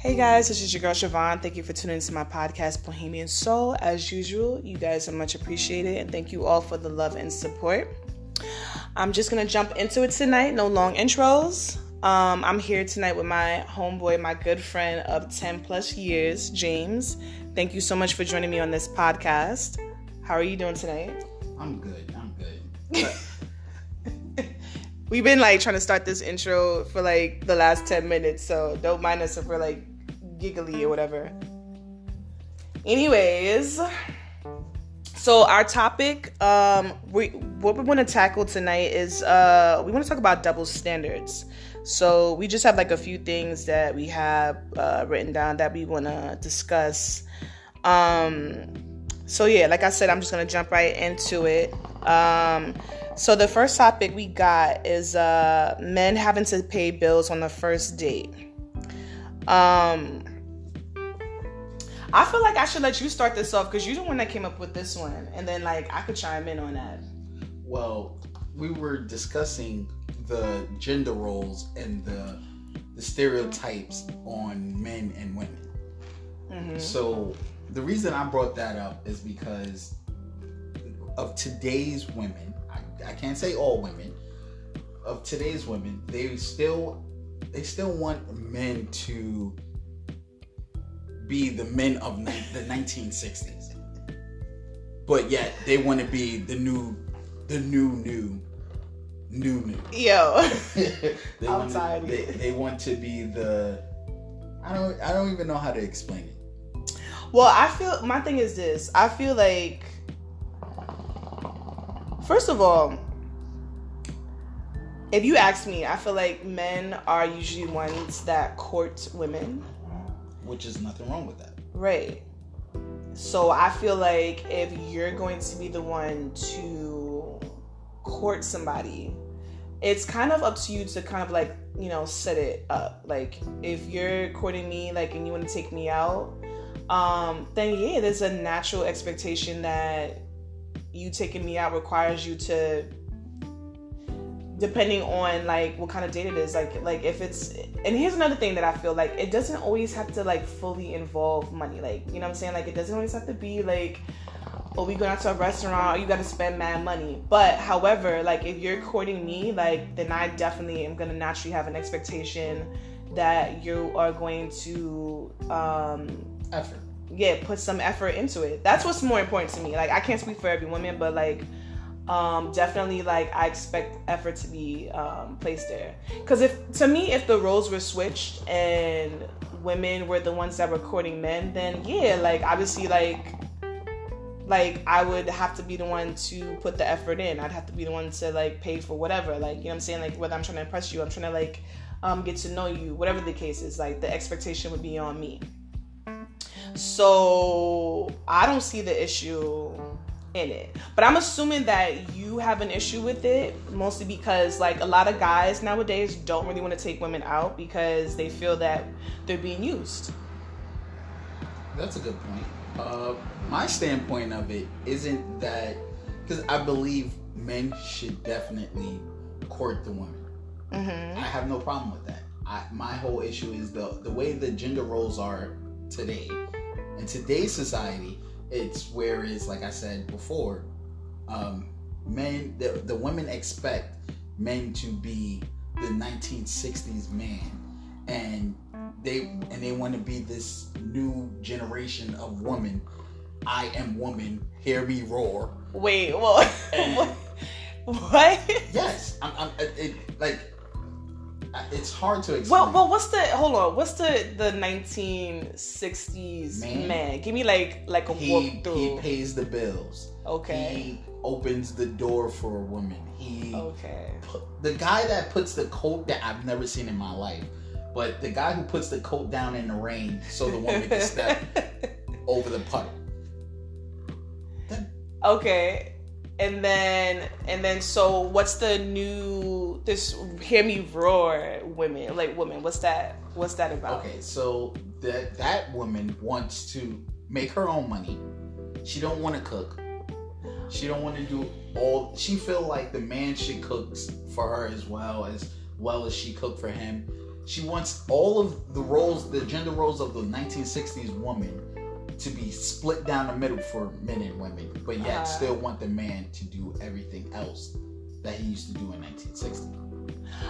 Hey guys, this is your girl Siobhan. Thank you for tuning into my podcast, Bohemian Soul. As usual, you guys are much appreciated, and thank you all for the love and support. I'm just gonna jump into it tonight. No long intros. Um, I'm here tonight with my homeboy, my good friend of 10 plus years, James. Thank you so much for joining me on this podcast. How are you doing tonight? I'm good. I'm good. We've been like trying to start this intro for like the last 10 minutes, so don't mind us if we're like giggly or whatever. Anyways, so our topic, um, we what we want to tackle tonight is uh, we want to talk about double standards. So we just have like a few things that we have uh, written down that we want to discuss. Um, so yeah, like I said, I'm just gonna jump right into it. Um, so the first topic we got is uh, men having to pay bills on the first date. Um, I feel like I should let you start this off because you're the one that came up with this one, and then like I could chime in on that. Well, we were discussing the gender roles and the the stereotypes on men and women. Mm-hmm. So the reason I brought that up is because of today's women. I, I can't say all women. Of today's women, they still they still want men to be the men of ni- the 1960s, but yet they want to be the new, the new, new, new, new. Yo, they want to, they, they want to be the. I don't. I don't even know how to explain it. Well, I feel my thing is this. I feel like, first of all, if you ask me, I feel like men are usually ones that court women which is nothing wrong with that. Right. So I feel like if you're going to be the one to court somebody, it's kind of up to you to kind of like, you know, set it up. Like if you're courting me like and you want to take me out, um, then yeah, there's a natural expectation that you taking me out requires you to depending on like what kind of date it is. Like like if it's and here's another thing that i feel like it doesn't always have to like fully involve money. Like you know what i'm saying? Like it doesn't always have to be like oh we going out to a restaurant or you got to spend mad money. But however like if you're courting me like then i definitely am gonna naturally have an expectation that you are going to um effort. yeah put some effort into it. That's what's more important to me. Like i can't speak for every woman but like um, definitely like I expect effort to be um, placed there. Because if to me, if the roles were switched and women were the ones that were courting men, then yeah, like obviously like like I would have to be the one to put the effort in. I'd have to be the one to like pay for whatever. Like you know what I'm saying? Like whether I'm trying to impress you, I'm trying to like um, get to know you, whatever the case is. Like the expectation would be on me. So I don't see the issue in it. But I'm assuming that you have an issue with it mostly because like a lot of guys nowadays don't really want to take women out because they feel that they're being used. That's a good point. Uh, my standpoint of it isn't that because I believe men should definitely court the women. Mm-hmm. I have no problem with that. I, my whole issue is the the way the gender roles are today in today's society it's whereas like I said before, um, men the, the women expect men to be the 1960s man. And they and they want to be this new generation of woman. I am woman hear me roar. Wait well what what? Yes I'm, I'm it, like it's hard to explain. Well, well, what's the hold on? What's the the 1960s man? man? Give me like like a he, walkthrough. He pays the bills. Okay. He opens the door for a woman. He okay. Put, the guy that puts the coat that I've never seen in my life, but the guy who puts the coat down in the rain so the woman can step over the puddle. okay and then and then so what's the new this hear me roar women like women what's that what's that about? Okay so that that woman wants to make her own money. She don't want to cook. She don't want to do all she feel like the man should cook for her as well as well as she cook for him. She wants all of the roles, the gender roles of the 1960s woman to be split down the middle for men and women, but yet uh, still want the man to do everything else that he used to do in 1960.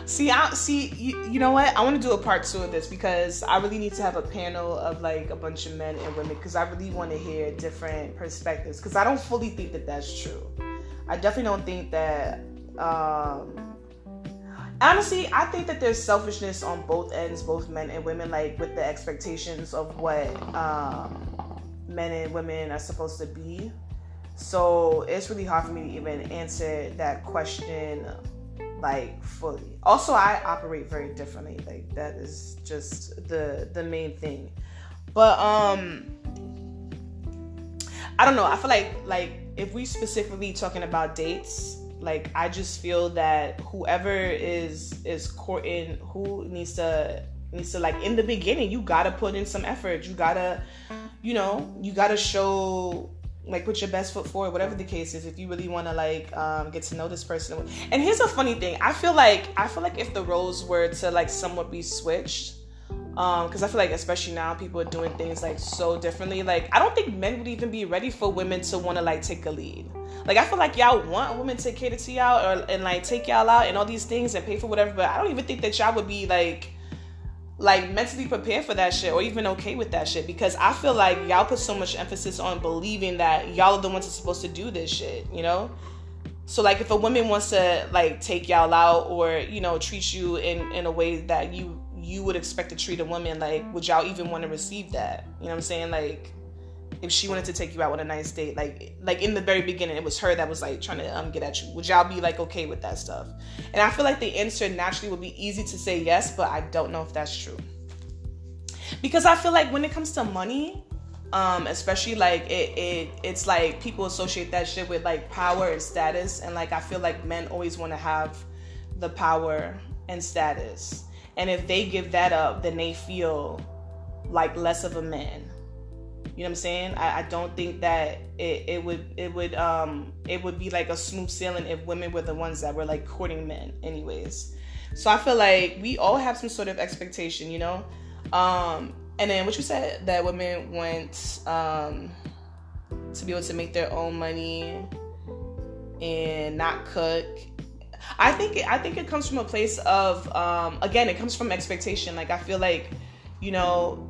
See, I see. You, you know what? I want to do a part two of this because I really need to have a panel of like a bunch of men and women because I really want to hear different perspectives because I don't fully think that that's true. I definitely don't think that. Um, honestly, I think that there's selfishness on both ends, both men and women, like with the expectations of what um, men and women are supposed to be. So it's really hard for me to even answer that question like fully. Also, I operate very differently. Like that is just the the main thing. But um I don't know. I feel like like if we specifically talking about dates, like I just feel that whoever is is courting who needs to needs to like in the beginning, you gotta put in some effort. You gotta, you know, you gotta show like put your best foot forward whatever the case is if you really want to like um, get to know this person. And here's a funny thing i feel like i feel like if the roles were to like somewhat be switched because um, i feel like especially now people are doing things like so differently like i don't think men would even be ready for women to want to like take a lead. Like i feel like y'all want women to cater to y'all or and like take y'all out and all these things and pay for whatever but i don't even think that y'all would be like like mentally prepared for that shit or even okay with that shit because I feel like y'all put so much emphasis on believing that y'all are the ones that's supposed to do this shit, you know? So like if a woman wants to like take y'all out or, you know, treat you in in a way that you you would expect to treat a woman, like would y'all even want to receive that? You know what I'm saying? Like if she wanted to take you out on a nice date, like like in the very beginning, it was her that was like trying to um, get at you. Would y'all be like okay with that stuff? And I feel like the answer naturally would be easy to say yes, but I don't know if that's true. Because I feel like when it comes to money, um, especially like it, it it's like people associate that shit with like power and status, and like I feel like men always want to have the power and status, and if they give that up, then they feel like less of a man you know what I'm saying? I, I don't think that it, it would it would um it would be like a smooth sailing if women were the ones that were like courting men anyways. So I feel like we all have some sort of expectation, you know? Um and then what you said that women want um to be able to make their own money and not cook. I think it, I think it comes from a place of um again it comes from expectation. Like I feel like you know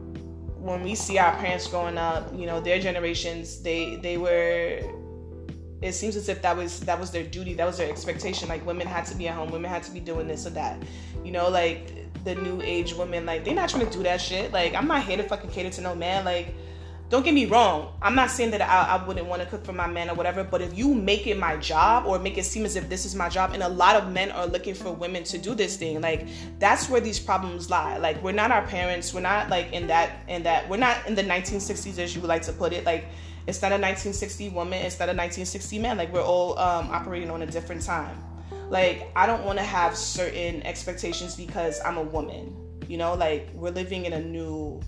when we see our parents growing up, you know, their generations, they they were it seems as if that was that was their duty, that was their expectation. Like women had to be at home, women had to be doing this or that. You know, like the new age women, like they're not trying to do that shit. Like I'm not here to fucking cater to no man. Like don't get me wrong. I'm not saying that I, I wouldn't want to cook for my man or whatever, but if you make it my job or make it seem as if this is my job, and a lot of men are looking for women to do this thing, like that's where these problems lie. Like we're not our parents. We're not like in that in that we're not in the 1960s as you would like to put it. Like it's not a 1960 woman. It's not a 1960 man. Like we're all um, operating on a different time. Like I don't want to have certain expectations because I'm a woman. You know, like we're living in a new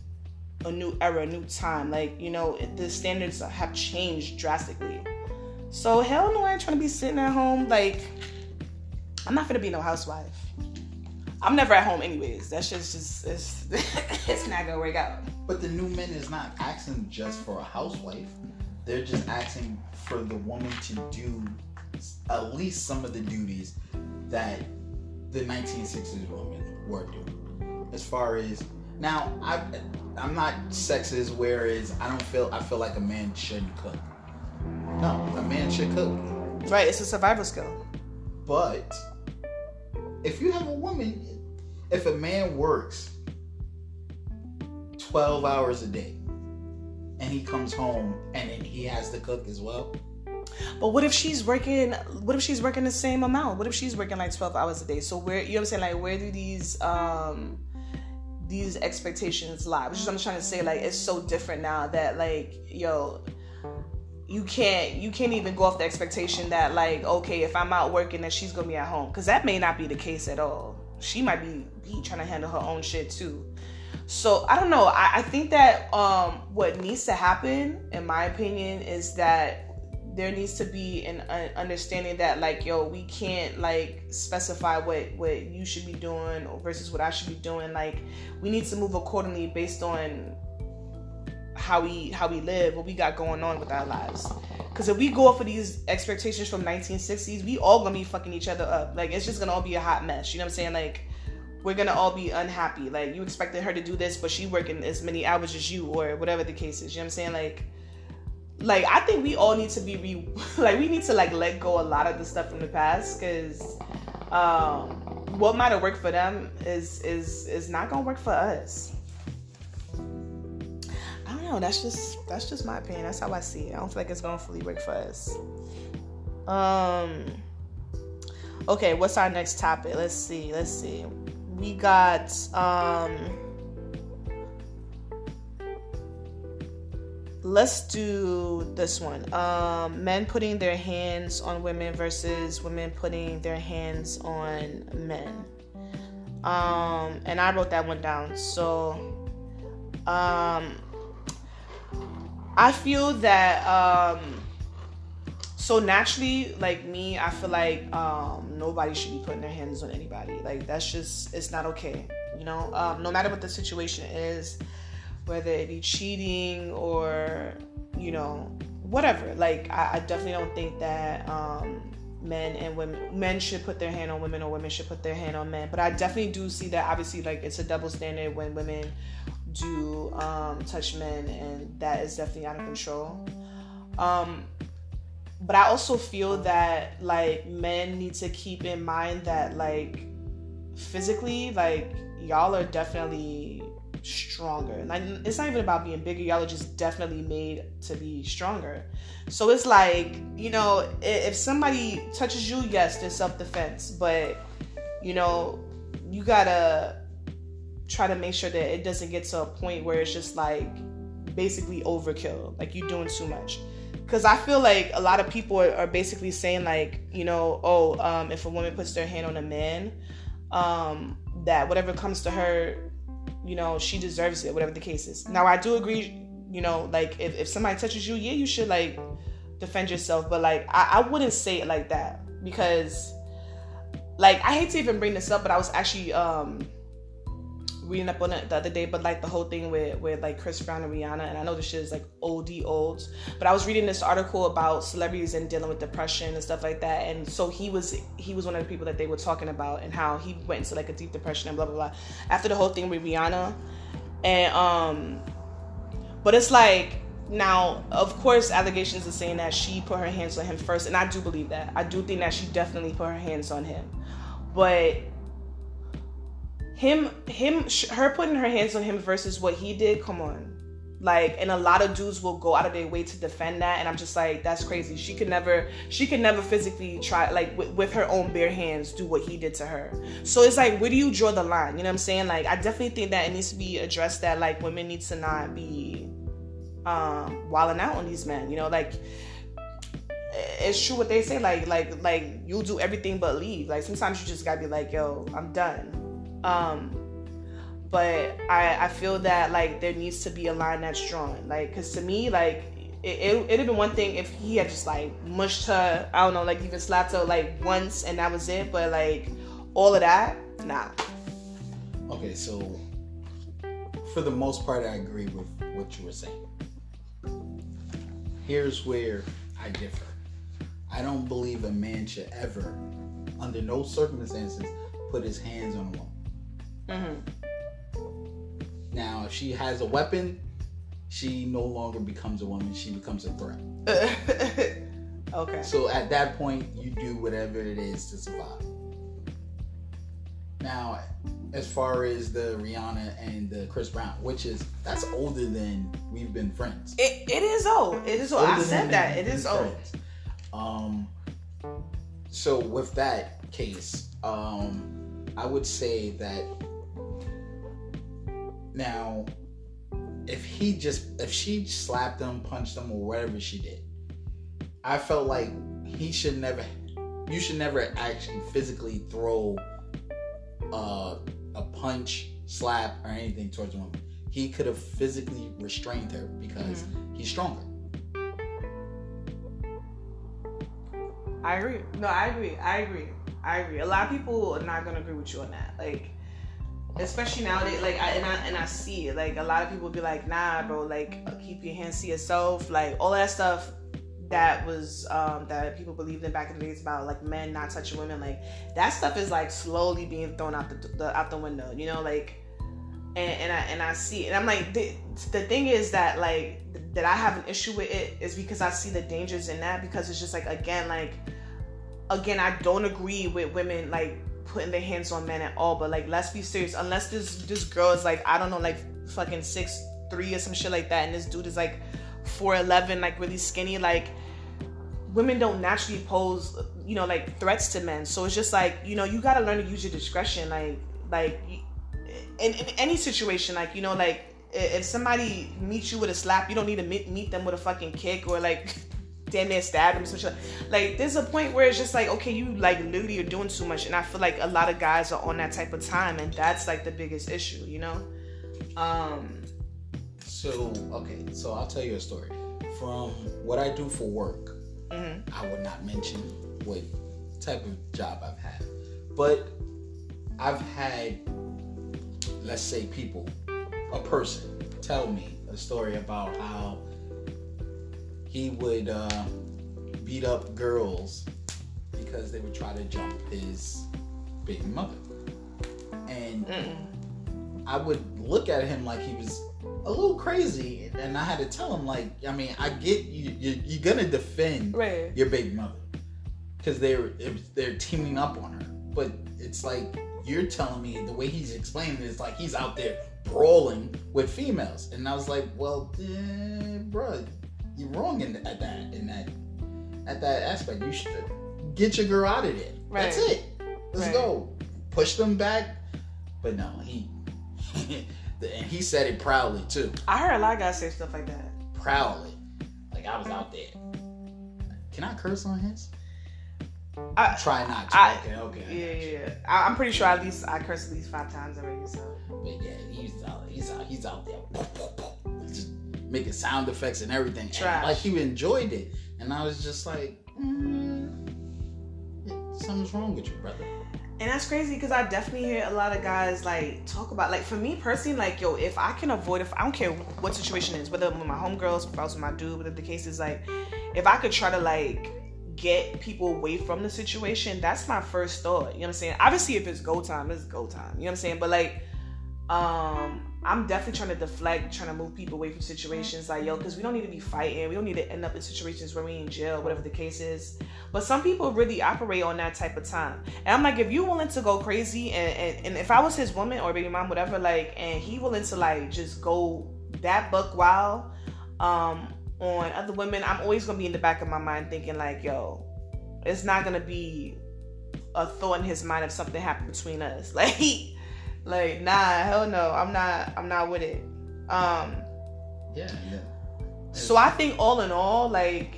a new era, a new time. Like, you know, the standards have changed drastically. So hell no, I ain't trying to be sitting at home. Like, I'm not gonna be no housewife. I'm never at home anyways. That shit's just it's, it's not gonna work out. But the new men is not asking just for a housewife. They're just asking for the woman to do at least some of the duties that the 1960s women were doing. As far as now, I I'm not sexist. Whereas I don't feel I feel like a man shouldn't cook. No, a man should cook. Right, it's a survival skill. But if you have a woman, if a man works 12 hours a day and he comes home and then he has to cook as well. But what if she's working what if she's working the same amount? What if she's working like 12 hours a day? So where you know what I'm saying? Like where do these um these expectations lie. Which is what I'm trying to say, like it's so different now that like yo, you can't you can't even go off the expectation that like okay if I'm out working then she's gonna be at home because that may not be the case at all. She might be, be trying to handle her own shit too. So I don't know. I, I think that um, what needs to happen, in my opinion, is that there needs to be an understanding that like yo we can't like specify what what you should be doing versus what i should be doing. Like we need to move accordingly based on how we how we live what we got going on with our lives. Because if we go off of these expectations from 1960s we all gonna be fucking each other up. Like it's just gonna all be a hot mess. You know what i'm saying? Like we're gonna all be unhappy. Like you expected her to do this but she working as many hours as you or whatever the case is. You know what i'm saying? Like like I think we all need to be re- like we need to like let go a lot of the stuff from the past because um, what might have worked for them is is is not gonna work for us. I don't know. That's just that's just my opinion. That's how I see it. I don't feel like it's gonna fully work for us. Um. Okay, what's our next topic? Let's see. Let's see. We got um let's do this one. Um, men putting their hands on women versus women putting their hands on men. Um, and i wrote that one down. So um, i feel that um, so naturally like me i feel like um, nobody should be putting their hands on anybody. Like that's just it's not okay you know? Um, no matter what the situation is whether it be cheating or you know whatever. Like i, I definitely don't think that um, men and women men should put their hand on women or women should put their hand on men. But i definitely do see that obviously like it's a double standard when women do um, touch men and that is definitely out of control. Um, but i also feel that like men need to keep in mind that like physically like y'all are definitely stronger. Like it's not even about being bigger. Y'all are just definitely made to be stronger. So it's like you know, if somebody touches you, yes, there's self defense, but you know, you gotta try to make sure that it doesn't get to a point where it's just like basically overkill. Like you're doing too much. Because I feel like a lot of people are, are basically saying like, you know, oh, um, if a woman puts their hand on a man, um, that whatever comes to her you know, she deserves it, whatever the case is. Now, I do agree, you know, like if, if somebody touches you, yeah, you should like defend yourself, but like I, I wouldn't say it like that because like I hate to even bring this up, but I was actually um reading up on it the other day, but like the whole thing with with like Chris Brown and Rihanna, and I know this shit is like OD old, but I was reading this article about celebrities and dealing with depression and stuff like that, and so he was he was one of the people that they were talking about and how he went into like a deep depression and blah blah blah after the whole thing with Rihanna, and um, but it's like now, of course, allegations are saying that she put her hands on him first, and I do believe that. I do think that she definitely put her hands on him, but him him her putting her hands on him versus what he did come on. Like and a lot of dudes will go out of their way to defend that and i'm just like that's crazy. She could never she could never physically try like with, with her own bare hands do what he did to her. So it's like where do you draw the line? You know what i'm saying? Like i definitely think that it needs to be addressed that like women need to not be um wilding out on these men you know? Like it's true what they say like like like you'll do everything but leave. Like sometimes you just gotta be like yo i'm done um, but I, I feel that like there needs to be a line that's drawn. Like, because to me, like it, it, it'd have been one thing if he had just like mushed her, I don't know, like even slapped her like once and that was it. But like all of that, nah. Okay, so for the most part, I agree with what you were saying. Here's where I differ. I don't believe a man should ever, under no circumstances, put his hands on a woman. Mm-hmm. Now, if she has a weapon, she no longer becomes a woman. She becomes a threat. okay. So at that point, you do whatever it is to survive. Now, as far as the Rihanna and the Chris Brown, which is that's older than we've been friends. It, it is old. It is old. I said that. It is old. Um. So with that case, um, I would say that now, if he just if she slapped him, punched him, or whatever she did, I felt like he should never. You should never actually physically throw uh, a punch, slap, or anything towards a woman. He could have physically restrained her because mm-hmm. he's stronger. I agree. No, I agree. I agree. I agree. A lot of people are not gonna agree with you on that. Like, especially nowadays. Like, I and I and I see it. Like, a lot of people be like, "Nah, bro. Like, keep your hands to yourself." Like, all that stuff that was um, that people believed in back in the days about like men not touching women. Like, that stuff is like slowly being thrown out the, the out the window. You know, like. And, and I and I see it. and I'm like the, the thing is that like that I have an issue with it is because I see the dangers in that because it's just like again like again I don't agree with women like putting their hands on men at all but like let's be serious. Unless this this girl is like I don't know like fucking six three or some shit like that and this dude is like four eleven like really skinny like women don't naturally pose you know like threats to men. So it's just like you know you got to learn to use your discretion like like in, in any situation, like you know, like if somebody meets you with a slap, you don't need to meet, meet them with a fucking kick or like damn near stab them. Such like there's a point where it's just like okay, you like literally are doing too much, and I feel like a lot of guys are on that type of time, and that's like the biggest issue, you know. Um. So okay, so I'll tell you a story from what I do for work. Mm-hmm. I would not mention what type of job I've had, but I've had let's say people, a person, tell me a story about how he would uh, beat up girls because they would try to jump his baby mother. And Mm-mm. I would look at him like he was a little crazy, and I had to tell him, like, I mean, I get you, you are gonna defend right. your baby mother because they're they're teaming up on her, but it's like you're telling me the way he's explaining it is like he's out there brawling with females, and I was like, well, eh, bro, you're wrong in at that in that at that aspect. You should get your girl out of there. Right. That's it. Let's right. go. Push them back. But no, he and he said it proudly too. I heard a lot of guys say stuff like that. Proudly, like I was out there. Can I curse on his? I try not to. I, okay, okay. Yeah, yeah. I, am pretty sure at least I cursed at least five times already. So. But yeah, he's out. He's out. He's out there, making sound effects and everything. And like he enjoyed it, and I was just like, mm, something's wrong with you, brother. And that's crazy because I definitely hear a lot of guys like talk about like for me personally, like yo, if I can avoid if I don't care what situation is, whether I'm with my homegirls, if I was with my dude, whatever the case is, like if I could try to like get people away from the situation, that's my first thought. You know what I'm saying? Obviously, if it's go time, it's go time. You know what I'm saying? But like, um, I'm definitely trying to deflect, trying to move people away from situations like yo, because we don't need to be fighting. We don't need to end up in situations where we in jail, whatever the case is. But some people really operate on that type of time. And I'm like, if you willing to go crazy, and, and, and if I was his woman or baby mom, whatever, like, and he willing to like just go that buck wild, um, on other women, I'm always gonna be in the back of my mind thinking like, yo, it's not gonna be a thought in his mind if something happened between us. Like, like nah, hell no, I'm not, I'm not with it. Um, yeah, yeah. So I think all in all, like,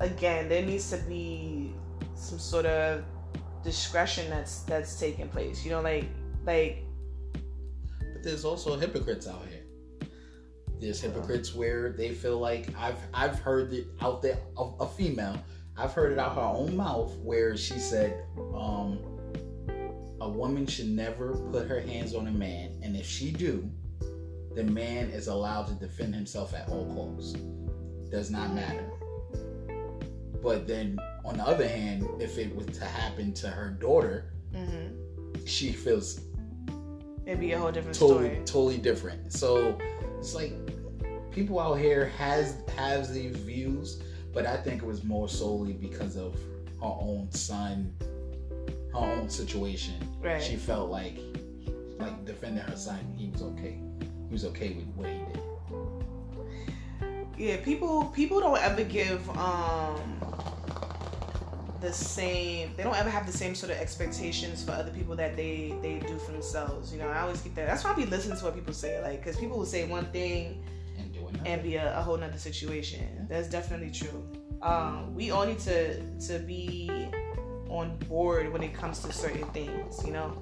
again, there needs to be some sort of discretion that's that's taking place. You know, like, like. But there's also hypocrites out here. There's hypocrites where they feel like I've I've heard it out there a, a female. I've heard it out her own mouth where she said, um, a woman should never put her hands on a man, and if she do, the man is allowed to defend himself at all costs. Does not matter. But then on the other hand, if it was to happen to her daughter, mm-hmm. she feels it'd be a whole different totally, story. Totally different. So it's like people out here has has these views, but I think it was more solely because of her own son, her own situation. Right. She felt like like defending her son, he was okay. He was okay with what he did. Yeah, people people don't ever give um the same they don't ever have the same sort of expectations for other people that they they do for themselves you know i always keep that that's why i be listening to what people say like because people will say one thing and, do another. and be a, a, whole nother situation that's definitely true um, we all need to to be on board when it comes to certain things you know?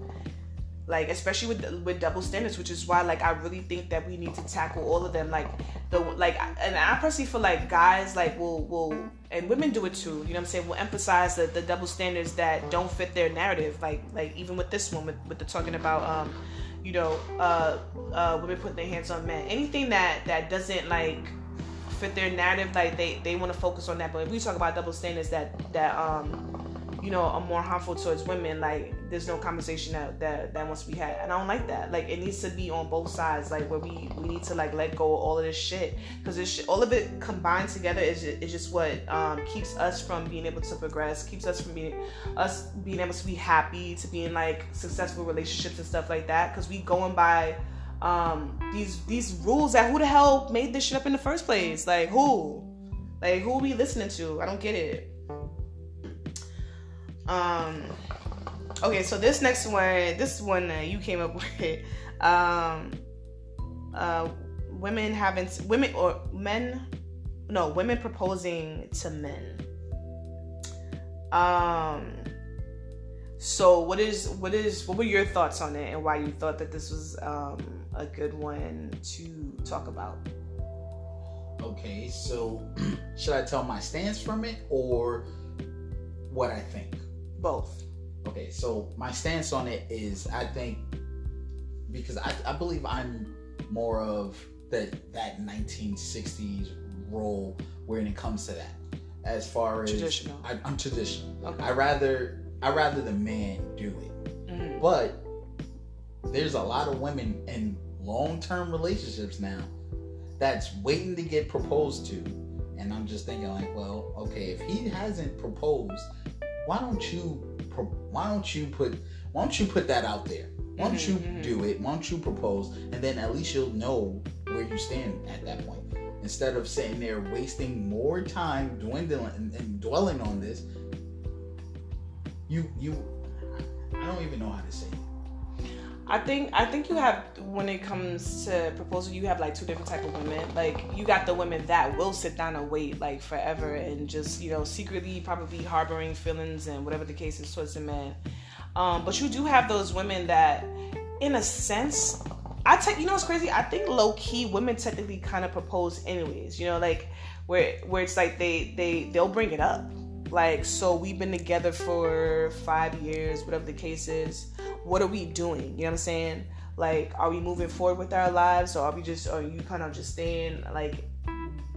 Like especially with with double standards which is why like i really think that we need to tackle all of them. Like the like and i personally feel like guys like will will and women do it too you know what i'm saying? Will emphasize the, the double standards that don't fit their narrative. Like like even with this one with, with the talking about um you know uh uh women putting their hands on men. Anything that that doesn't like fit their narrative like they they want to focus on that. But if we talk about double standards that that um you know, are more harmful towards women, like there's no conversation that, that that wants to be had. And I don't like that. Like it needs to be on both sides, like where we we need to like let go of all of this shit because this all of it combined together is just, is just what um, keeps us from being able to progress, keeps us from being us being able to be happy, to be in like successful relationships and stuff like that. Because we going by um these these rules that who the hell made this shit up in the first place? Like who? Like who we listening to? I don't get it. Um, okay, so this next one, this one you came up with, um, uh, women having women or men, no, women proposing to men. Um, so what is what is what were your thoughts on it and why you thought that this was um a good one to talk about? Okay, so should I tell my stance from it or what I think? Both. Okay, so my stance on it is I think because I, I believe I'm more of that that 1960s role when it comes to that. As far as traditional, I, am traditional. Okay. I rather I rather the man do it, mm-hmm. but there's a lot of women in long term relationships now that's waiting to get proposed to, and I'm just thinking like, well, okay, if he hasn't proposed why don't you why don't you put why don't you put that out there? Why don't you mm-hmm, mm-hmm. do it? Why don't you propose? And then at least you'll know where you stand at that point. Instead of sitting there wasting more time dwindling and, and dwelling on this, you you I don't even know how to say it. I think I think you have when it comes to proposal, you have like two different type of women. Like you got the women that will sit down and wait like forever and just you know secretly probably harboring feelings and whatever the case is towards the man. Um, but you do have those women that, in a sense, I take you know what's crazy. I think low key women technically kind of propose anyways. You know like where where it's like they they they'll bring it up. Like so we've been together for five years, whatever the case is what are we doing? You know what I'm saying? Like, are we moving forward with our lives, or are we just, are you kind of just staying like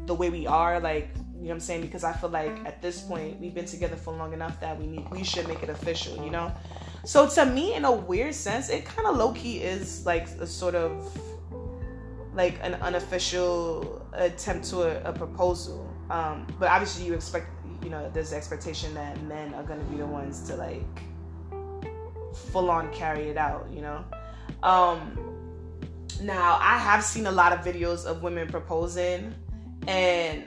the way we are? Like, you know what I'm saying? Because I feel like at this point we've been together for long enough that we need, we should make it official. You know? So to me, in a weird sense, it kind of low key is like a sort of like an unofficial attempt to a, a proposal. Um, but obviously, you expect, you know, there's expectation that men are going to be the ones to like full on carry it out, you know? Um, now, I have seen a lot of videos of women proposing, and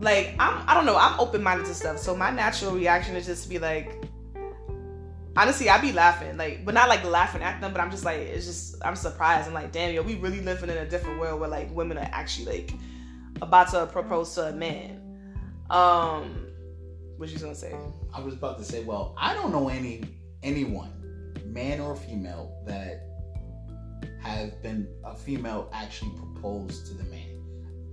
like, I'm, I don't know, I'm open minded to stuff. So my natural reaction is just to be like, honestly, I'd be laughing, like, but not like laughing at them, but I'm just like, it's just, I'm surprised. I'm like, damn, yo, we really living in a different world where like women are actually like about to propose to a man. Um, what you gonna say? I was about to say, well, I don't know any anyone man or female, that have been a female actually proposed to the man.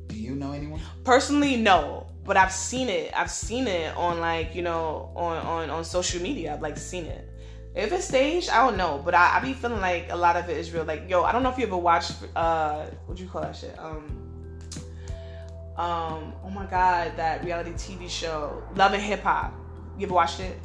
Do you know anyone? Personally, no. But I've seen it. I've seen it on like, you know, on on, on social media. I've like seen it. If it's staged, I don't know. But I, I be feeling like a lot of it is real. Like, yo, I don't know if you ever watched uh what do you call that shit? Um um, oh my god, that reality TV show, Love and Hip Hop. You ever watched it?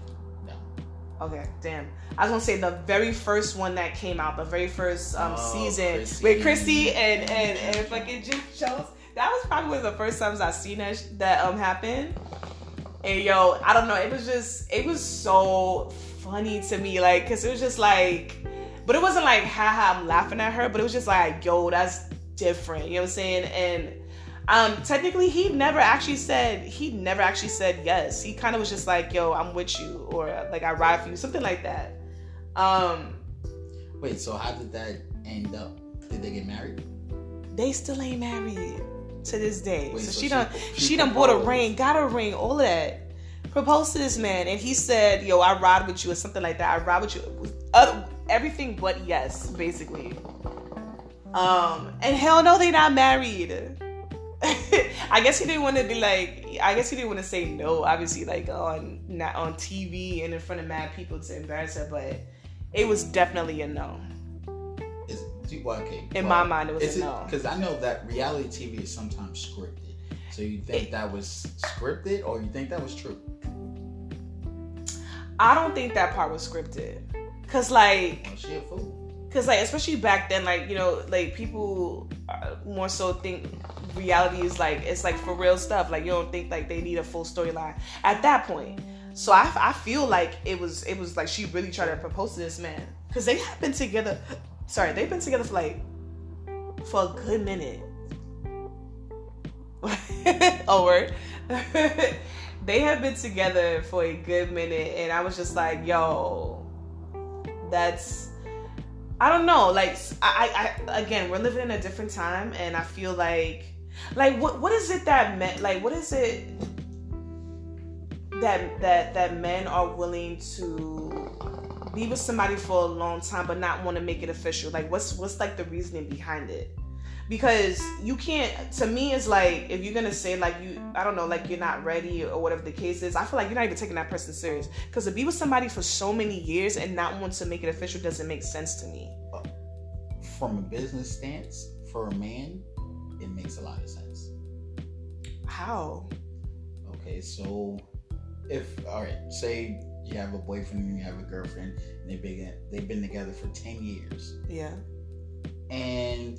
No. Okay, damn. I was gonna say the very first one that came out, the very first um, oh, season with Chrissy and and and fucking Jim Jones. That was probably one of the first times I seen that that um happen. And yo, I don't know. It was just it was so funny to me, like, cause it was just like, but it wasn't like haha, I'm laughing at her, but it was just like, yo, that's different. You know what I'm saying? And um, technically, he never actually said he never actually said yes. He kind of was just like, "Yo, I'm with you," or like, "I ride for you," something like that. Um, Wait, so how did that end up? Did they get married? They still ain't married to this day. Wait, so, so, she, she done she, she done bought a ring, got a ring, all of that. Proposed to this man, and he said, "Yo, I ride with you," or something like that. I ride with you. everything but yes, basically. Um, and hell no, they not married. I guess he didn't want to be like. I guess he didn't want to say no. Obviously, like on not on TV and in front of mad people to embarrass her, but it was definitely a no. Is well, okay. In well, my mind, it was a no. Because I know that reality TV is sometimes scripted. So you think It- that was scripted, or you think that was true? I don't think that part was scripted. Cause like, Was she a fool? Cause like, especially back then, like you know, like people uh, more so think reality is like it's like for real stuff. Like you don't think like they need a full storyline at that point. So I, I feel like it was it was like she really tried to propose to this man because they have been together. Sorry, they've been together for like for a good minute. oh word. they have been together for a good minute, and I was just like, yo, that's I don't know. Like I, I, again, we're living in a different time, and I feel like, like what, what is it that men, like, what is it that that that men are willing to be with somebody for a long time, but not want to make it official? Like, what's what's like the reasoning behind it? Because you can't. To me, it's like if you're gonna say like you, I don't know, like you're not ready or whatever the case is. I feel like you're not even taking that person serious. Because to be with somebody for so many years and not want to make it official doesn't make sense to me. From a business stance, for a man, it makes a lot of sense. How? Okay, so if all right, say you have a boyfriend and you have a girlfriend, and they've been they've been together for ten years, Yeah. and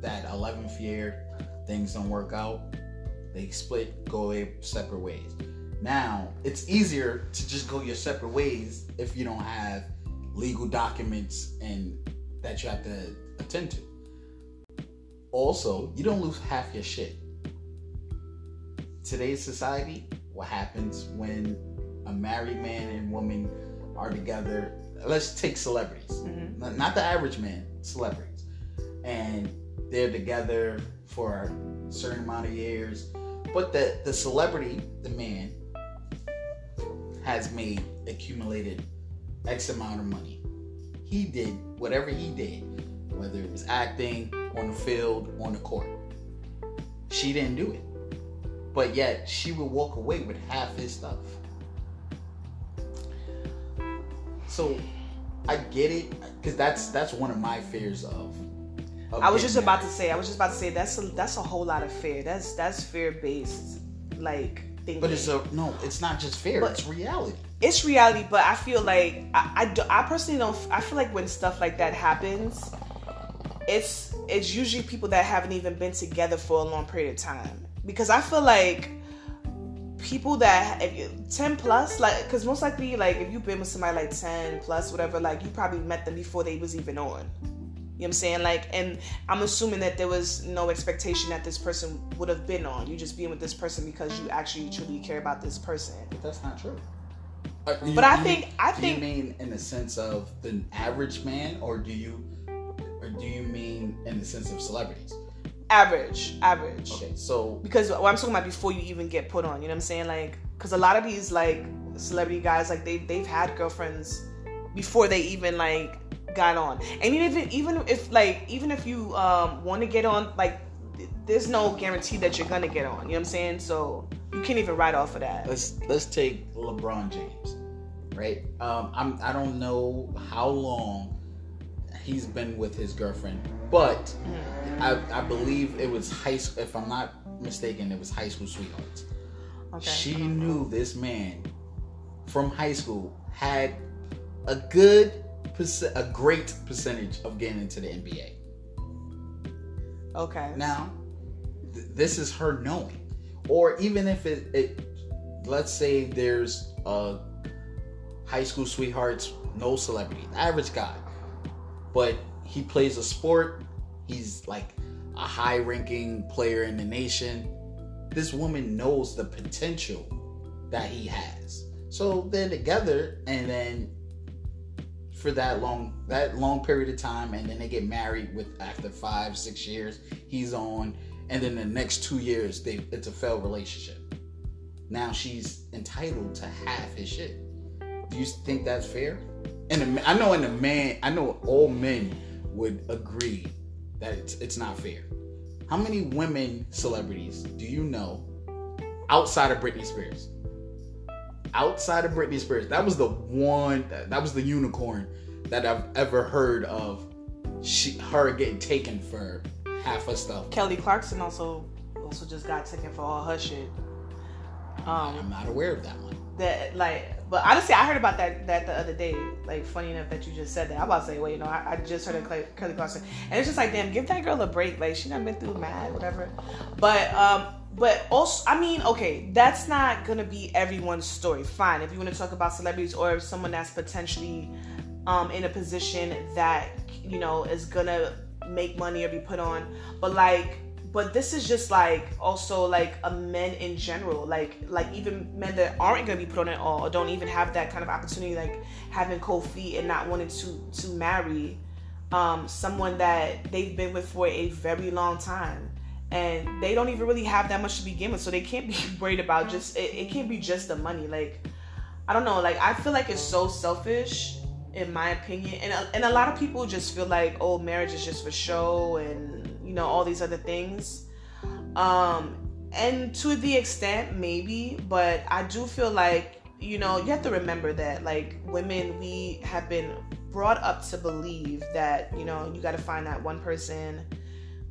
that eleventh year things don't work out, they split, go away separate ways. Now it's easier to just go your separate ways if you don't have legal documents and that you have to attend to. Also, you don't lose half your shit. Today's society, what happens when a married man and woman are together? Let's take celebrities, hmm not not the average man, celebrities, and they're together for a certain amount of years. But the the celebrity, the man, has made accumulated X amount of money. He did whatever he did, whether it was acting, on the field, on the court. She didn't do it. But yet she would walk away with half his stuff. So I get it, because that's that's one of my fears of. I was just about to say. I was just about to say that's a, that's a whole lot of fear. That's that's fear based, like thinking. But it's a no. It's not just fear. But- it's reality. it's reality, but I feel like I, I, do- I personally don't. I feel like when stuff like that happens, it's it's usually people that haven't even been together for a long period of time. Because I feel like people that if you, 10 plus like because most likely like if you've been with somebody like 10 plus whatever like you probably met them before they was even on you know what i'm saying like and i'm assuming that there was no expectation that this person would have been on you just being with this person because you actually truly care about this person But that's not true. Uh, you- But I you- think- I think do you mean in the sense of the average man, or do you, or do you mean in the sense of celebrities? average average Okay, so because what I'm talking about before you even get put on, you know what I'm saying? Like, because a lot of these like celebrity guys, like they they've had girlfriends before they even like got on, and even if even if like even if you um want to get on, like there's no guarantee that you're gonna get on. You know what I'm saying? So you can't even write off of that. let's let's take LeBron James, right? Um, I'm I don't know how long he's been with his girlfriend, but Mhm. I, I believe it was high school. If I'm not mistaken, it was high school sweethearts. Okay. She knew this man from high school had a good, a great percentage of getting into the NBA. Okay. Now, th- this is her knowing, or even if it, it, let's say there's a high school sweethearts, no celebrity, average guy, but he plays a sport. He's like a high-ranking player in the nation. This woman knows the potential that he has. So they're together, and then for that long that long period of time and then they get married with after five six years he's on and then the next two years they it's a failed relationship now she's entitled to half his shit Do you think that's fair? And I know in the man, I know all men would agree that it's, it's not fair. How many women celebrities do you know outside of Britney Spears? Outside of Britney Spears, that was the one. That was the unicorn that I've ever heard of. She, her getting taken for half her stuff. Kelly Clarkson also also just got taken for all her shit. Um, I'm not aware of that one. That like, but honestly, I heard about that that the other day. Like, funny enough that you just said that. I'm about to say, well, you know, I, I just heard of Kelly Clarkson, and it's just like, damn, give that girl a break. Like, she done been through mad, whatever. But um, but also, I mean, okay, that's not gonna be everyone's story. Fine, if you want to talk about celebrities or someone that's potentially um in a position that you know is gonna make money or be put on, but like but this is just like also like a men in general. Like like even men that aren't to be put on at all or don't even have that kind of opportunity like having cold feet and not wanting to to marry um someone that they've been with for a very long time and they don't even really have that much to begin with so they can't be worried about just it, it can't be just the money like i don't know like i feel like it's so selfish in my opinion and, and a lot of people just feel like oh marriage is just for show and you know all these other things. Um and to the extent maybe but i do feel like you know you have to remember that like women we have been brought up to believe that you know you got to find that one person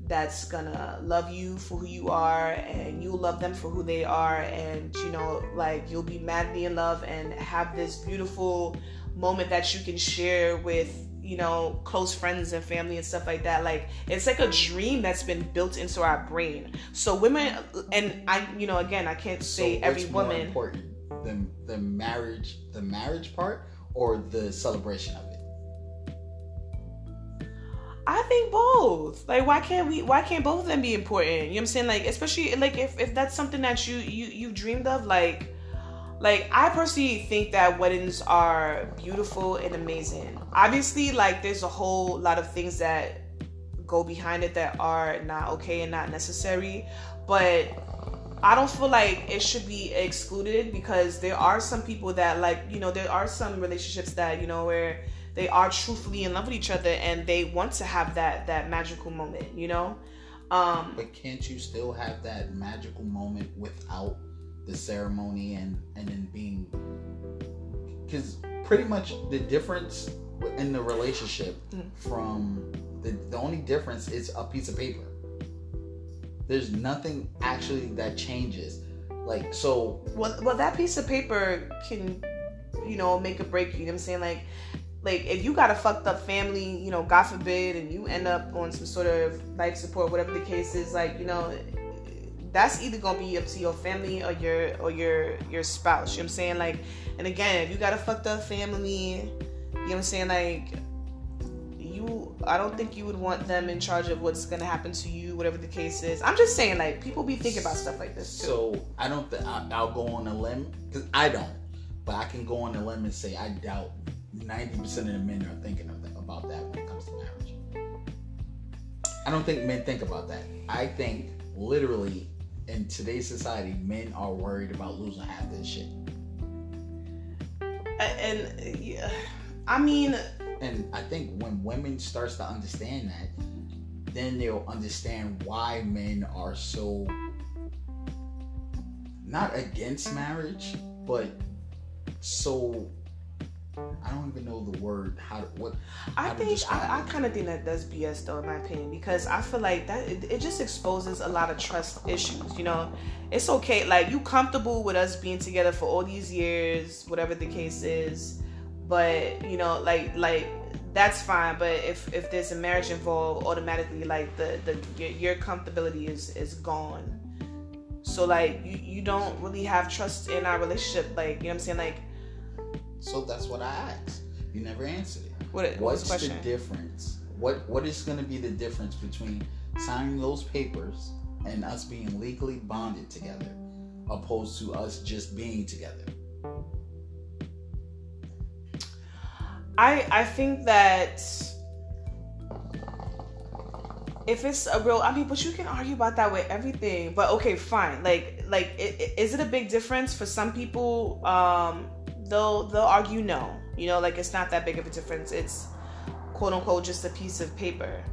that's gonna love you for who you are and you'll love them for who they are and you know like you'll be madly in love and have this beautiful moment that you can share with you know, close friends and family and stuff like that. Like it's like a dream that's been built into our brain. So women and I, you know, again, I can't say so every woman. important, the the marriage, the marriage part, or the celebration of. I think both. Like, why can't we? Why can't both of them be important? You know what I'm saying? Like, especially like if if that's something that you you you dreamed of, like like I personally think that weddings are beautiful and amazing. Obviously, like there's a whole lot of things that go behind it that are not okay and not necessary, but I don't feel like it should be excluded because there are some people that like, you know, there are some relationships that, you know, where they are truthfully in love with each other and they want to have that that magical moment, you know? Um But can't you still have that magical moment without the ceremony and and then being because pretty much the difference in the relationship mm. from the the only difference is a piece of paper. There's nothing actually that changes. Like so. Well, well, that piece of paper can, you know, make a break. You know what I'm saying? Like, like if you got a fucked up family, you know, God forbid, and you end up on some sort of life support, whatever the case is, like, you know, that's either gonna be up to your family or your or your your spouse. You know what I'm saying? Like, and again, if you got a fucked up family, you know what I'm saying? Like, you, I don't think you would want them in charge of what's gonna happen to you, whatever the case is. I'm just saying, like, people be thinking about stuff like this. Too. So I don't. Th- I'll go on a limb because I don't, but I can go on a limb and say I doubt 90% of the men are thinking of that, about that when it comes to marriage. I don't think men think about that. I think literally in today's society, men are worried about losing half this shit. And yeah, I mean, and I think when women starts to understand that, then they'll understand why men are so not against marriage, but so I don't even know the word how to, what. How I think I, I kind of think that that's BS though, in my opinion, because I feel like that it, it, just exposes a lot of trust issues. You know, it's okay, like you comfortable with us being together for all these years, whatever the case is, but you know, like like that's fine. But if if there's a marriage involved, automatically like the the your, your comfortability is is gone. So like you, you don't really have trust in our relationship, like you know what I'm saying, like so that's what I asked. You never answered it. What, What's the, difference? What What is going to be the difference between signing those papers and us being legally bonded together, opposed to us just being together? I I think that if it's a real i mean but you can argue about that with everything but okay fine like like it, is it a big difference for some people um they'll they'll argue no. You know, like it's not that big of a difference. It's quote unquote just a piece of paper.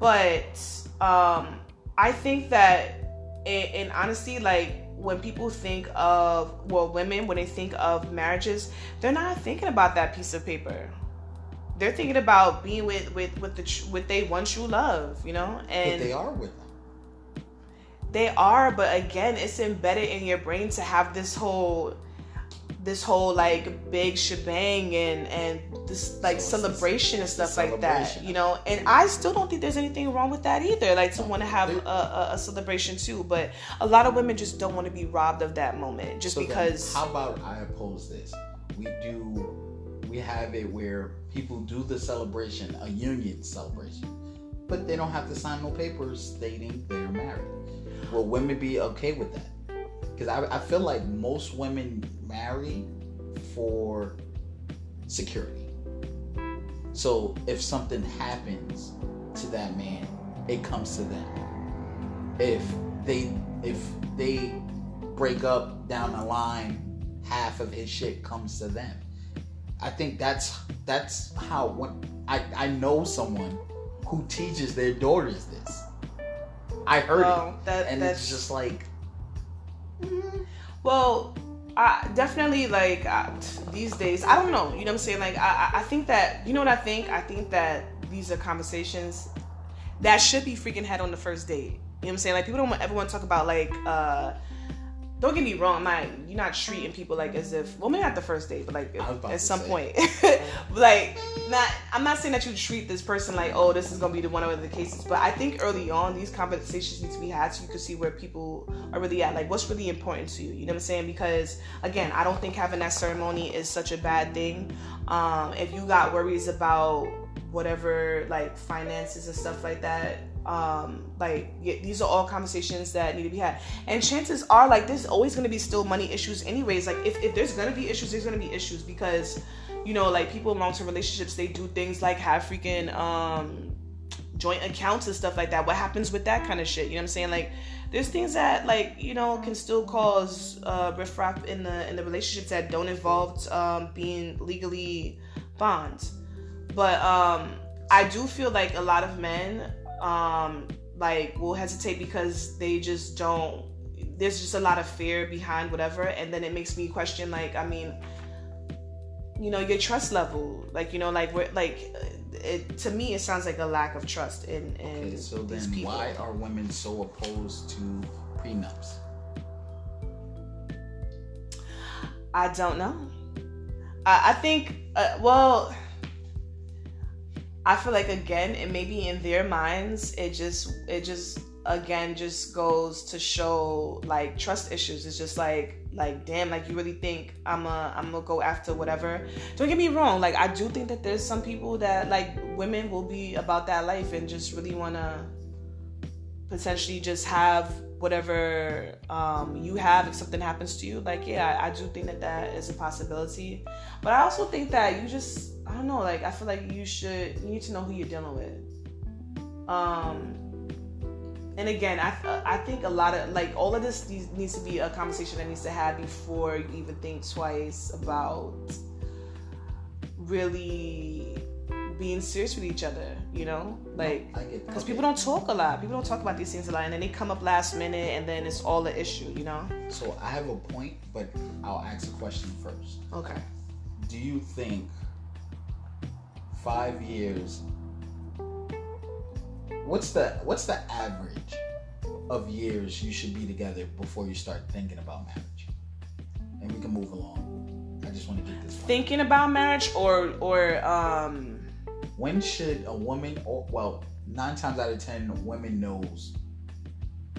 But um, I think that in, in honesty, like when people think of well women when they think of marriages they're not thinking about that piece of paper they're thinking about being with with with the with they one true love you know and but they are with them they are but again it's embedded in your brain to have this whole this whole like big shebang and and this like so celebration and stuff like that you know? And i still don't think there's anything wrong with that either like to want to have a, a, a, celebration too but a lot of women just don't want to be robbed of that moment just so because how about i oppose this? We do we have it where people do the celebration a union celebration but they don't have to sign no papers stating they're married. Will women be okay with that because I, I feel like most women marry for security. So if something happens to that man, it comes to them. If they if they break up down the line, half of his shit comes to them. I think that's that's how when I I know someone who teaches their daughters this. I heard it, that, and it's just like well, I definitely like these days. I don't know. You know what I'm saying? Like I, I think that you know what I think. I think that these are conversations that should be freaking had on the first date. You know what I'm saying? Like people don't ever want to talk about like uh don't get me wrong, not you're not treating people like as if well maybe not the first date, but like at some say. point. like not I'm not saying that you treat this person like, oh, this is gonna be the one of the cases, but I think early on these conversations need to be had so you can see where people are really at. Like what's really important to you. You know what I'm saying? Because again, I don't think having that ceremony is such a bad thing. Um, if you got worries about whatever like finances and stuff like that um like yeah, these are all conversations that need to be had. And chances are like there's always going to be still money issues anyways. Like if, if there's going to be issues there's going to be issues because you know like people in long-term relationships they do things like have freaking um joint accounts and stuff like that. What happens with that kind of shit? You know what i'm saying? Like there's things that like you know can still cause uh riffraff in the in the relationships that don't involve um being legally bonds but um i do feel like a lot of men um, like will hesitate because they just don't there's just a lot of fear behind whatever. And then it makes me question like i mean you know your trust level. Like you know like we're like it to me it sounds like a lack of trust in in okay, so then people. why are women so opposed to prenups? I don't know. I, I think uh, well I feel like again, it maybe in their minds, it just it just again just goes to show like trust issues. It's just like like damn, like you really think I'm a I'm gonna go after whatever. Don't get me wrong, like I do think that there's some people that like women will be about that life and just really wanna potentially just have whatever um, you have if something happens to you like yeah I, I, do think that that is a possibility but i also think that you just i don't know like i feel like you should you need to know who you're dealing with um and again i i think a lot of like all of this needs to be a conversation that needs to have before you even think twice about really being serious with each other, you know? Like, because people don't talk a lot. People don't talk about these things a lot, and then they come up last minute, and then it's all an issue, you know? So I have a point, but I'll ask a question first. Okay. Do you think five years? What's the what's the average of years you should be together before you start thinking about marriage? And we can move along. I just want to get this. Thinking about marriage, or or um when should a woman or well nine times out of ten women knows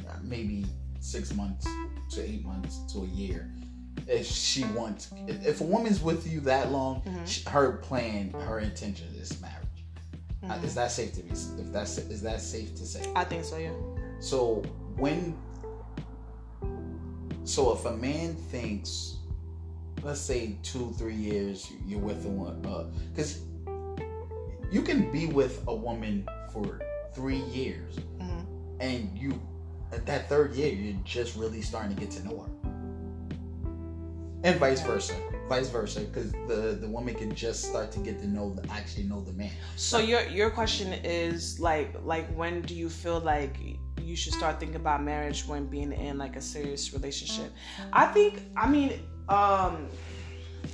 uh, maybe six months to eight months to a year if she wants if a woman's with you that long mm-hmm. she, her plan her intention is marriage uh, mm-hmm. uh, is that safe to be if that's is that safe to say i think so yeah so when so if a man thinks let's say two three years you're with a one because uh, you can be with a woman for three years mm-hmm. and you at that third year you're just really starting to get to know her and vice versa vice versa, because the the woman can just start to get to know the actually know the man. So your your question is like like when do you feel like you should start thinking about marriage when being in like a serious relationship? I think I mean um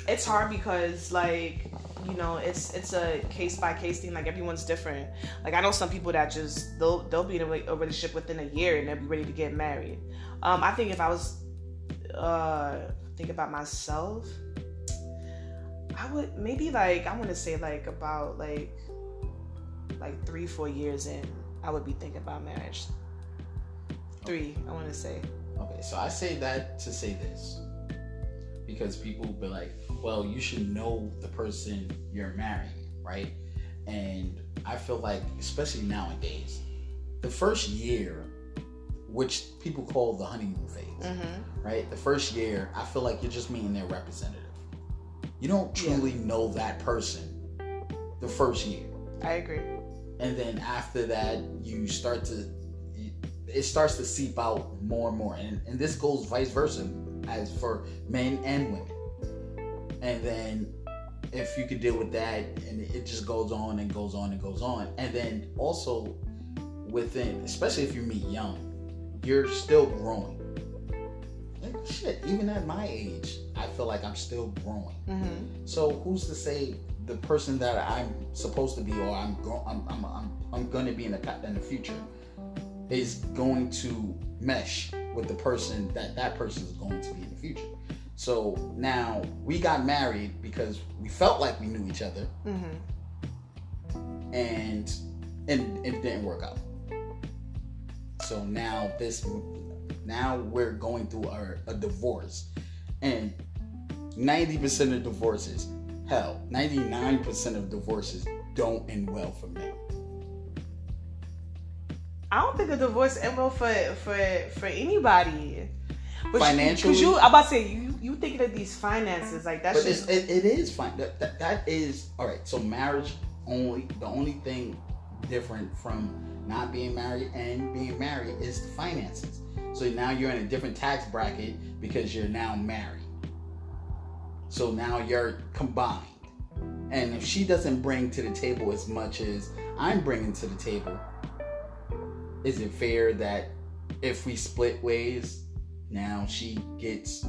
it's hard because like you know it's it's a case by case thing like everyone's different like i know some people that just they'll they'll be in a, relationship within a year and they'll be ready to get married um i think if i was uh think about myself i would maybe like i want to say like about like like three four years in i would be thinking about marriage three i want to say Okay, so I say that to say this because people be like, well, you should know the person you're marrying, right? And I feel like, especially nowadays, the first year, which people call the honeymoon phase, mm-hmm. right? The first year, I feel like you're just meeting their representative. You don't truly know that person the first year. i agree And then after that, you start to, it starts to seep out more and more. And, and this goes vice versa as for men and women. And then if you could deal with that, and it just goes on and goes on and goes on. And then also within, especially if you meet young, you're still growing. Like, shit, even at my age, I feel like I'm still growing. mm-hmm. So who's to say the person that I'm supposed to be, or I'm go- I'm I'm, I'm, I'm going to be in the in the future, is going to mesh with the person that that person is going to be in the future. So now we got married because we felt like we knew each other, Mm-hmm. and and it didn't work out. So now this now we're going through our, a divorce, and ninety percent of divorces, hell, ninety nine percent of divorces don't end well for men. I don't think a divorce end well for for for anybody. But Financially? because you, I'm about to say you you thinking of these finances like that's just it, it is fine. That, that, that is all right. So marriage only the only thing different from not being married and being married is the finances. So now you're in a different tax bracket because you're now married. So now you're combined. And if she doesn't bring to the table as much as I'm bringing to the table, is it fair that if we split ways, now she gets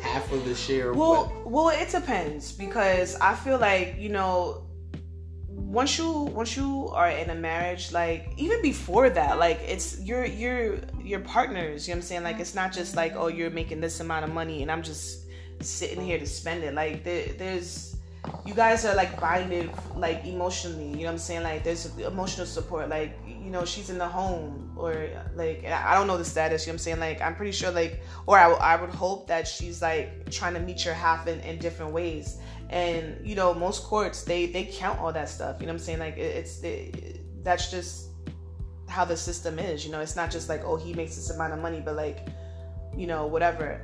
half of the share of well well it depends because I feel like you know once you once you are in a marriage like even before that like it's you're you're your partners you know what i'm saying? Like it's not just like oh you're making this amount of money and i'm just sitting here to spend it. Like there, there's you guys are like binded like emotionally you know what i'm saying? Like there's emotional support like you know she's in the home or like i don't know the status you know what i'm saying? Like i'm pretty sure like or i, I would hope that she's like trying to meet your half in, in different ways. And you know most courts they they count all that stuff you know what i'm saying? Like it, it's it, that's just how the system is you know? It's not just like oh he makes this amount of money but like you know whatever.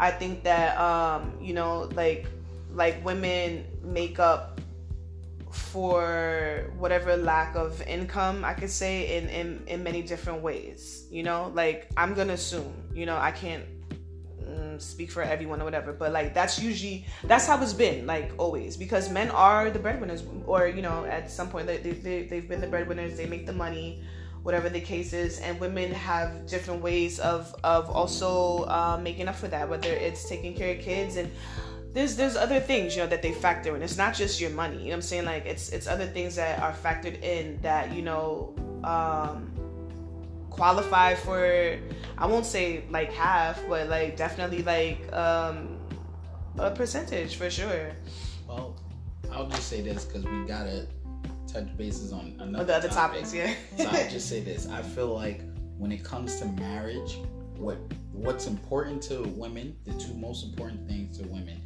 I think that um you know like like women make up for whatever lack of income i could say in in, in many different ways you know? Like i'm gonna assume you know i can't mm, speak for everyone or whatever but like that's usually that's how it's been like always because men are the breadwinners or you know at some point they, they, they've been the breadwinners they make the money whatever the case is and women have different ways of of also uh, making up for that whether it's taking care of kids and there's there's other things you know that they factor in. It's not just your money you know what i'm saying? Like it's it's other things that are factored in that you know um qualify for i won't say like half but like definitely like um a percentage for sure. Well i'll just say this because we gotta touch bases on another the other topic. topics yeah. So I'll just say this: I feel like when it comes to marriage, what what's important to women, the two most important things to women,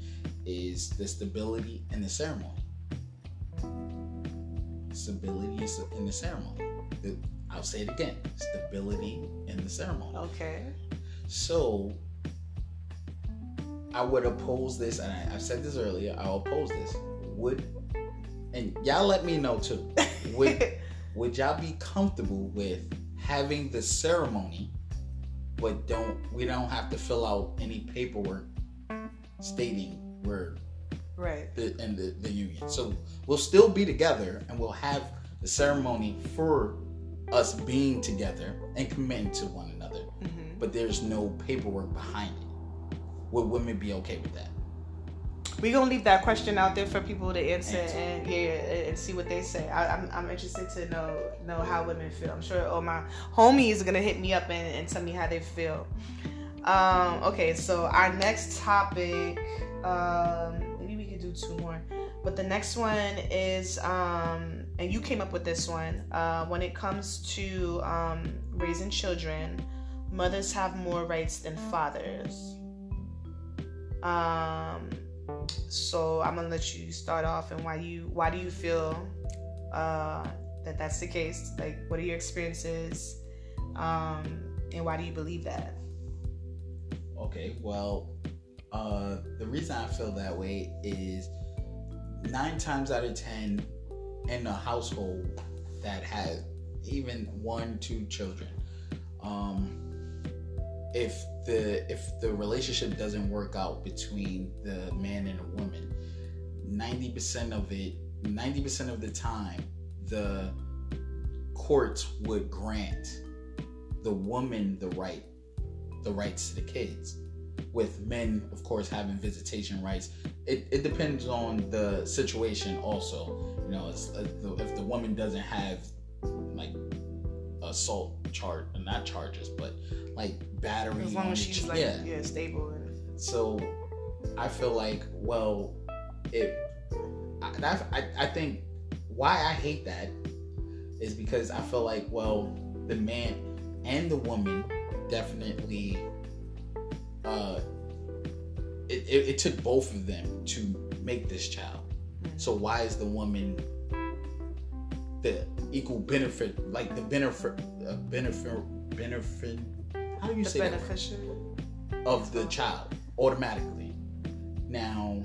is the stability and the ceremony. Stability is in the ceremony. I'll say it again: stability in the ceremony. okay So I would oppose this, and I, I've said this earlier. I'll oppose this. Would and y'all let me know too. Would would y'all be comfortable with having the ceremony, but don't we don't have to fill out any paperwork stating we're right the, in the, the union. So we'll still be together and we'll have the ceremony for us being together and committing to one another. Mm-hmm. But there's no paperwork behind it. Would women be okay with that? We're gonna leave that question out there for people to answer, and yeah, and see what they say. I, am I'm, I'm interested to know know how women feel. I'm sure all my homies are gonna hit me up and, and tell me how they feel. Um, okay, so our next topic, um, maybe we could do two more. But the next one is, um, and you came up with this one. Uh, when it comes to um, raising children, mothers have more rights than fathers. Um, so I'm gonna let you start off, and why you why do you feel uh, that that's the case? Like, what are your experiences, um, and why do you believe that? Okay, well, uh, the reason I feel that way is nine times out of ten in a household that has even one, two children, um, if the if the relationship doesn't work out between the man and the woman, ninety percent of it, ninety percent of the time, the courts would grant the woman the right the rights to the kids. With men, of course, having visitation rights, it, it depends on the situation. Also, you know, if the woman doesn't have like assault charge, and not charges, but like battery. As long as she's like yeah, yeah stable. So, I feel like well, if I, I I think why I hate that is because I feel like well, the man and the woman definitely uh, it, it, it, took both of them to make this child. Mm-hmm. So why is the woman the equal benefit, like the benefit, uh, benefit, benefit? How do you the say beneficiary of the child automatically? Now,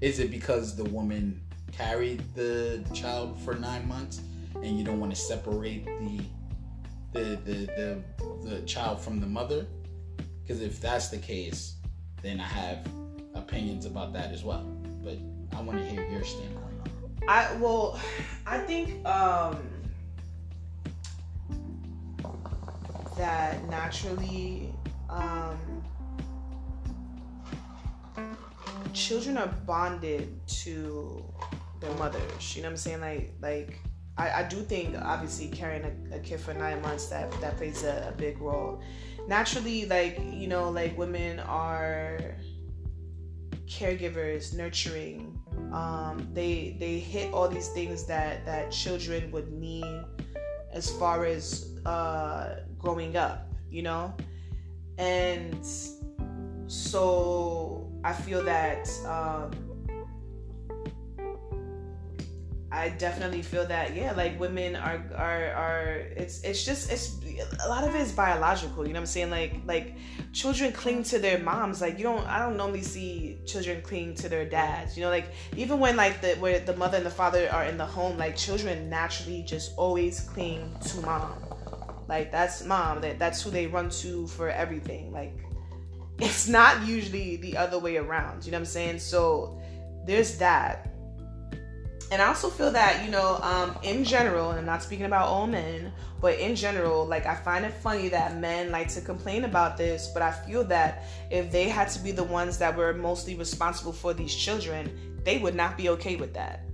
is it because the woman carried the child for nine months and you don't want to separate the the the the, the child from the mother? Because if that's the case, then I have opinions about that as well. But I want to hear your standpoint. I well, I think um, that naturally um, children are bonded to their mothers. You know what I'm saying? Like like I, I do think obviously carrying a, a, kid for nine months that that plays a, a big role. Naturally, like you know, like women are caregivers, nurturing. Um, they they hit all these things that that children would need as far as uh, growing up, you know, and so I feel that. Um, I definitely feel that yeah, like women are are are it's it's just it's a lot of it is biological, you know what I'm saying? Like like children cling to their moms. Like you don't I don't normally see children cling to their dads. You know, like even when like the where the mother and the father are in the home, like children naturally just always cling to mom. Like that's mom. That that's who they run to for everything. Like it's not usually the other way around. You know what I'm saying? So there's that and I also feel that, you know, um, in general, and I'm not speaking about all men, but in general, like I find it funny that men like to complain about this, but I feel that if they had to be the ones that were mostly responsible for these children, they would not be okay with that.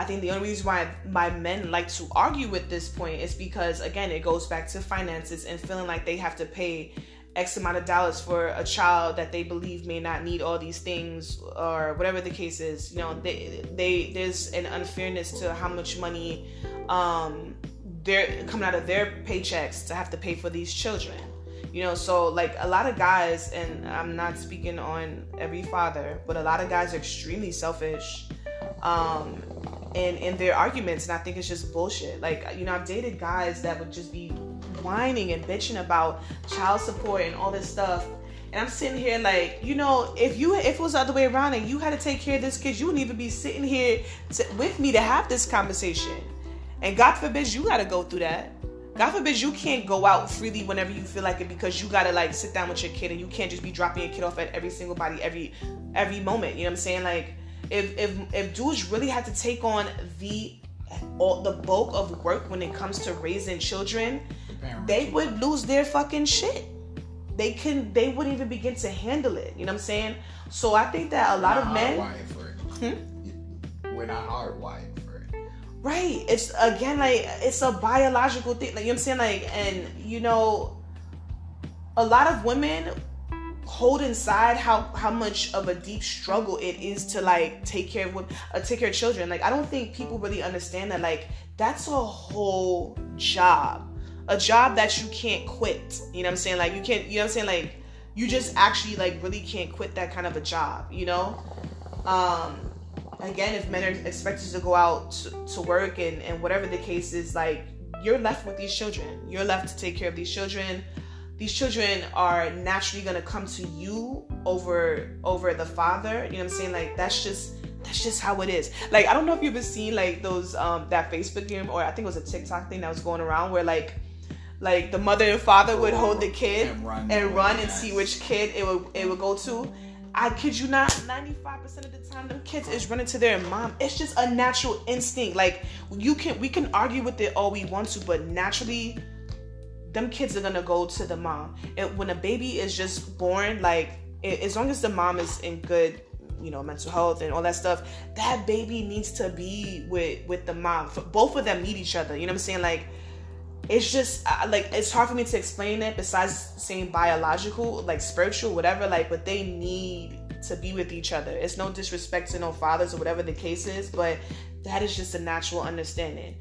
I think the only reason why my men like to argue with this point is because again it goes back to finances and feeling like they have to pay X amount of dollars for a child that they believe may not need all these things or whatever the case is. You know, they they there's an unfairness to how much money um they're coming out of their paychecks to have to pay for these children. You know, so like a lot of guys, and I'm not speaking on every father, but a lot of guys are extremely selfish um, in in their arguments, and I think it's just bullshit. Like you know, I've dated guys that would just be whining and bitching about child support and all this stuff. And I'm sitting here like, you know, if you if it was the other way around and you had to take care of this kid, you wouldn't even be sitting here to, with me to have this conversation. And God forbid you got to go through that. God forbid you can't go out freely whenever you feel like it because you gotta like sit down with your kid and you can't just be dropping your kid off at every single body every every moment. You know what I'm saying? Like if if if dudes really had to take on the all the bulk of work when it comes to raising children, they would lose their fucking shit. They can they wouldn't even begin to handle it. You know what I'm saying? So I think that a lot of men. Hmm? We're not hardwired Right. It's again like it's a biological thing. Like you know what I'm saying? Like and you know a lot of women hold inside how how much of a deep struggle it is to like take care of uh, take care of children. Like I don't think people really understand that like that's a whole job. A job that you can't quit. You know what I'm saying? Like you can't you know what I'm saying like you just actually like really can't quit that kind of a job, you know? Um again, if men are expected to go out to, to work and, and whatever the case is, like you're left with these children. You're left to take care of these children. These children are naturally gonna come to you over over the father. You know what I'm saying? Like that's just that's just how it is. Like I don't know if you've ever seen like those um that Facebook game or I think it was a TikTok thing that was going around where like like the mother and father would hold the kid and run, and, run and see which kid it would it would go to I kid you not, 95% of the time them kids is running to their mom. It's just a natural instinct. Like you can we can argue with it all we want to, but naturally them kids are gonna go to the mom. And when a baby is just born, like as long as the mom is in good you know mental health and all that stuff that baby needs to be with with the mom. Both of them need each other you know what i'm saying? Like it's just like it's hard for me to explain it besides saying biological like spiritual whatever like but they need to be with each other. It's no disrespect to no fathers or whatever the case is but that is just a natural understanding.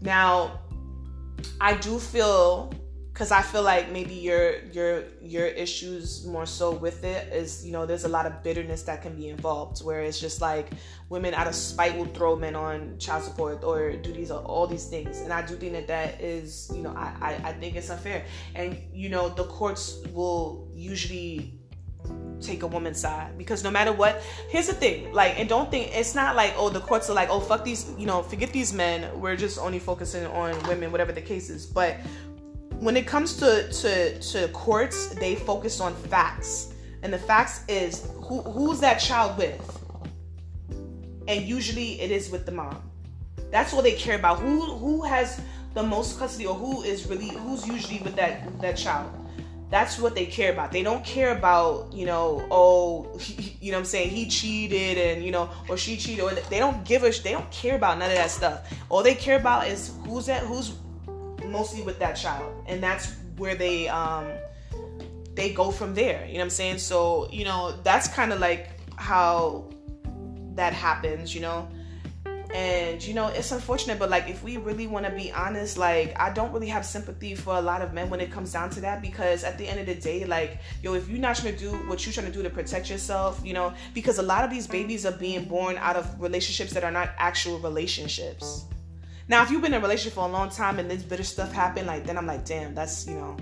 Now i do feel because I feel like maybe your your your issues more so with it is you know there's a lot of bitterness that can be involved where it's just like women out of spite will throw men on child support or do these all these things. And I do think that that is you know I I, I think it's unfair. And you know the courts will usually take a woman's side because no matter what here's the thing like and don't think it's not like oh the courts are like oh fuck these you know forget these men. We're just only focusing on women whatever the case is. But when it comes to, to, to courts, they focus on facts. And the facts is who, who's that child with? And usually it is with the mom. That's what they care about. Who who has the most custody or who is really who's usually with that that child. That's what they care about. They don't care about, you know, oh, he, you know I'm saying, he cheated and, you know, or she cheated or they don't give a they don't care about none of that stuff. All they care about is who's that who's mostly with that child. And that's where they um they go from there. You know what i'm saying? So you know that's kind of like how that happens you know? And you know it's unfortunate but like if we really want to be honest like i don't really have sympathy for a lot of men when it comes down to that because at the end of the day like yo if you're not trying to do what you're trying to do to protect yourself you know because a lot of these babies are being born out of relationships that are not actual relationships now, if you've been in a relationship for a long time and this bitter stuff happened, like then I'm like, damn, that's you know,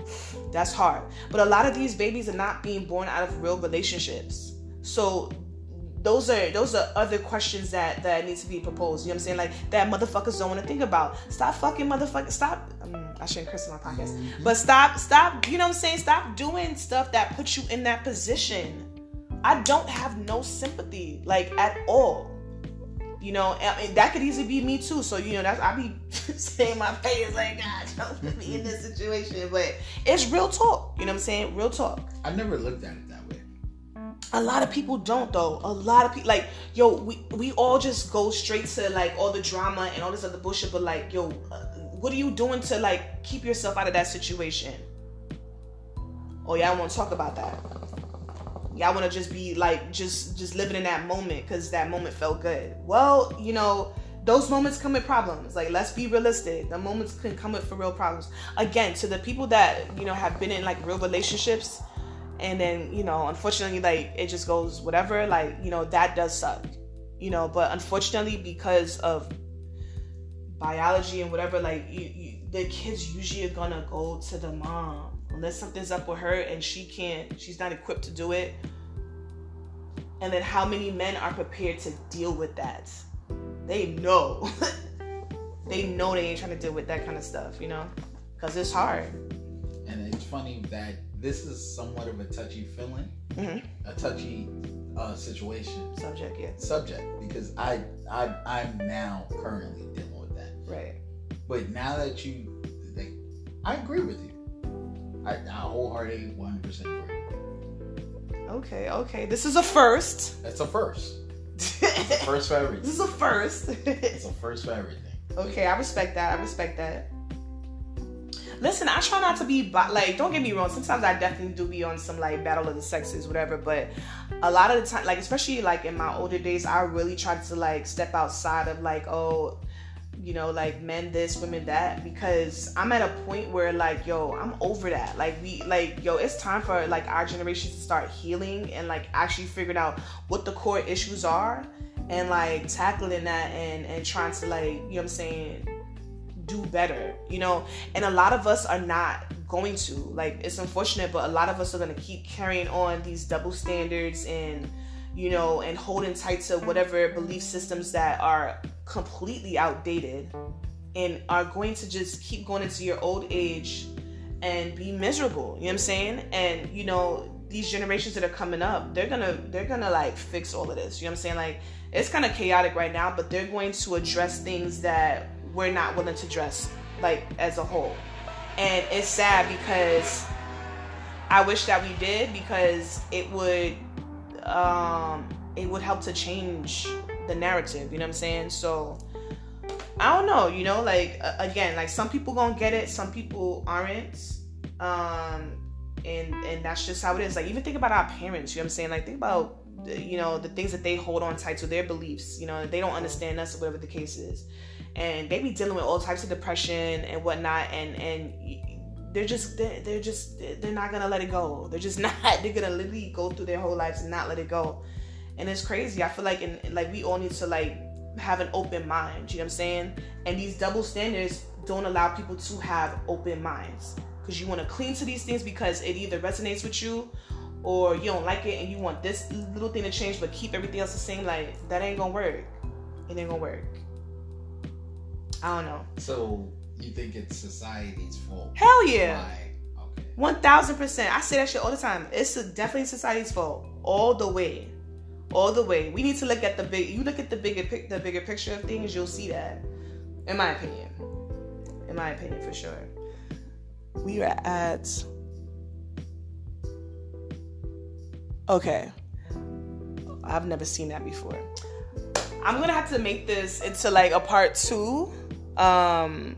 that's hard. But a lot of these babies are not being born out of real relationships. So those are those are other questions that that need to be proposed. You know what I'm saying? Like that motherfuckers don't want to think about. Stop fucking motherfucker. Stop. Um, I shouldn't curse in my podcast, mm-hmm. but stop, stop. You know what I'm saying? Stop doing stuff that puts you in that position. I don't have no sympathy, like at all you know, I mean, that could easily be me too. So you know, that's I be saying my face like, God, don't put me in this situation. But it's real talk. You know what I'm saying? Real talk. I never looked at it that way. A lot of people don't though. A lot of people like, yo, we we all just go straight to like all the drama and all this other bullshit. But like, yo, uh, what are you doing to like keep yourself out of that situation? Oh yeah, I want to talk about that y'all want to just be like just just living in that moment because that moment felt good. Well you know those moments come with problems. Like let's be realistic. The moments can come with for real problems. Again to the people that you know have been in like real relationships and then you know unfortunately like it just goes whatever like you know that does suck you know. But unfortunately because of biology and whatever like you, you, the kids usually are gonna go to the mom unless something's up with her and she can't she's not equipped to do it and then how many men are prepared to deal with that they know they know they ain't trying to deal with that kind of stuff you know because it's hard. And it's funny that this is somewhat of a touchy feeling, mm-hmm. a touchy uh, situation subject, yeah, subject because I I I'm now currently dealing with that. Right. But now that you, like, I agree with you. I, I wholeheartedly 100% agree. Okay, okay. This is a first. It's a first. It's a first for everything. This is a first. it's a first for everything. Okay, I respect that. I respect that. Listen, I try not to be like. Don't get me wrong. Sometimes I definitely do be on some like battle of the sexes, whatever. But a lot of the time, like especially like in my older days, I really tried to like step outside of like, oh, you know, like men this, women that, because I'm at a point where like, yo, I'm over that. Like we like, yo, it's time for like our generation to start healing and like actually figuring out what the core issues are and like tackling that and and trying to like, you know what I'm saying, do better, you know? And a lot of us are not going to. Like it's unfortunate, but a lot of us are gonna keep carrying on these double standards and you know, and holding tight to whatever belief systems that are completely outdated and are going to just keep going into your old age and be miserable. You know what I'm saying? And you know, these generations that are coming up, they're gonna they're gonna like fix all of this. You know what I'm saying? Like it's kind of chaotic right now, but they're going to address things that we're not willing to address like as a whole. And it's sad because I wish that we did because it would um it would help to change the narrative, you know what I'm saying? So I don't know, you know, like again, like some people gonna get it, some people aren't. Um and and that's just how it is. Like even think about our parents, you know what I'm saying? Like think about you know the things that they hold on tight to their beliefs, you know, they don't understand us or whatever the case is. And they be dealing with all types of depression and whatnot and and they're just they're, they're just they're not gonna let it go. They're just not. They're gonna literally go through their whole lives and not let it go and it's crazy. I feel like in like we all need to like have an open mind. You know what I'm saying? And these double standards don't allow people to have open minds because you want to cling to these things because it either resonates with you or you don't like it and you want this little thing to change but keep everything else the same. Like that ain't gonna work. It ain't gonna work. I don't know. So you think it's society's fault? Hell yeah. Why? One thousand percent. I say that shit all the time. It's definitely society's fault, all the way all the way. We need to look at the big. You look at the bigger pic, the bigger picture of things, you'll see that. In my opinion, in my opinion, for sure. We are at. Okay. I've never seen that before. I'm gonna have to make this into like a part two. Um,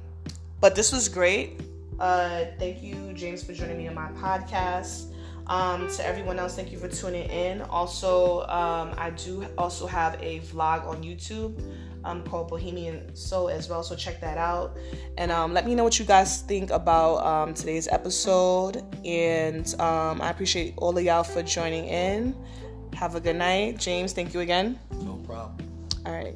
but this was great. Uh, thank you, James, for joining me on my podcast. Um, to everyone else, thank you for tuning in. Also, um, I do also have a vlog on YouTube um, called Bohemian Soul as well, so check that out. And um, let me know what you guys think about um, today's episode. And um, I appreciate all of y'all for joining in. Have a good night. James, thank you again. No problem. All right.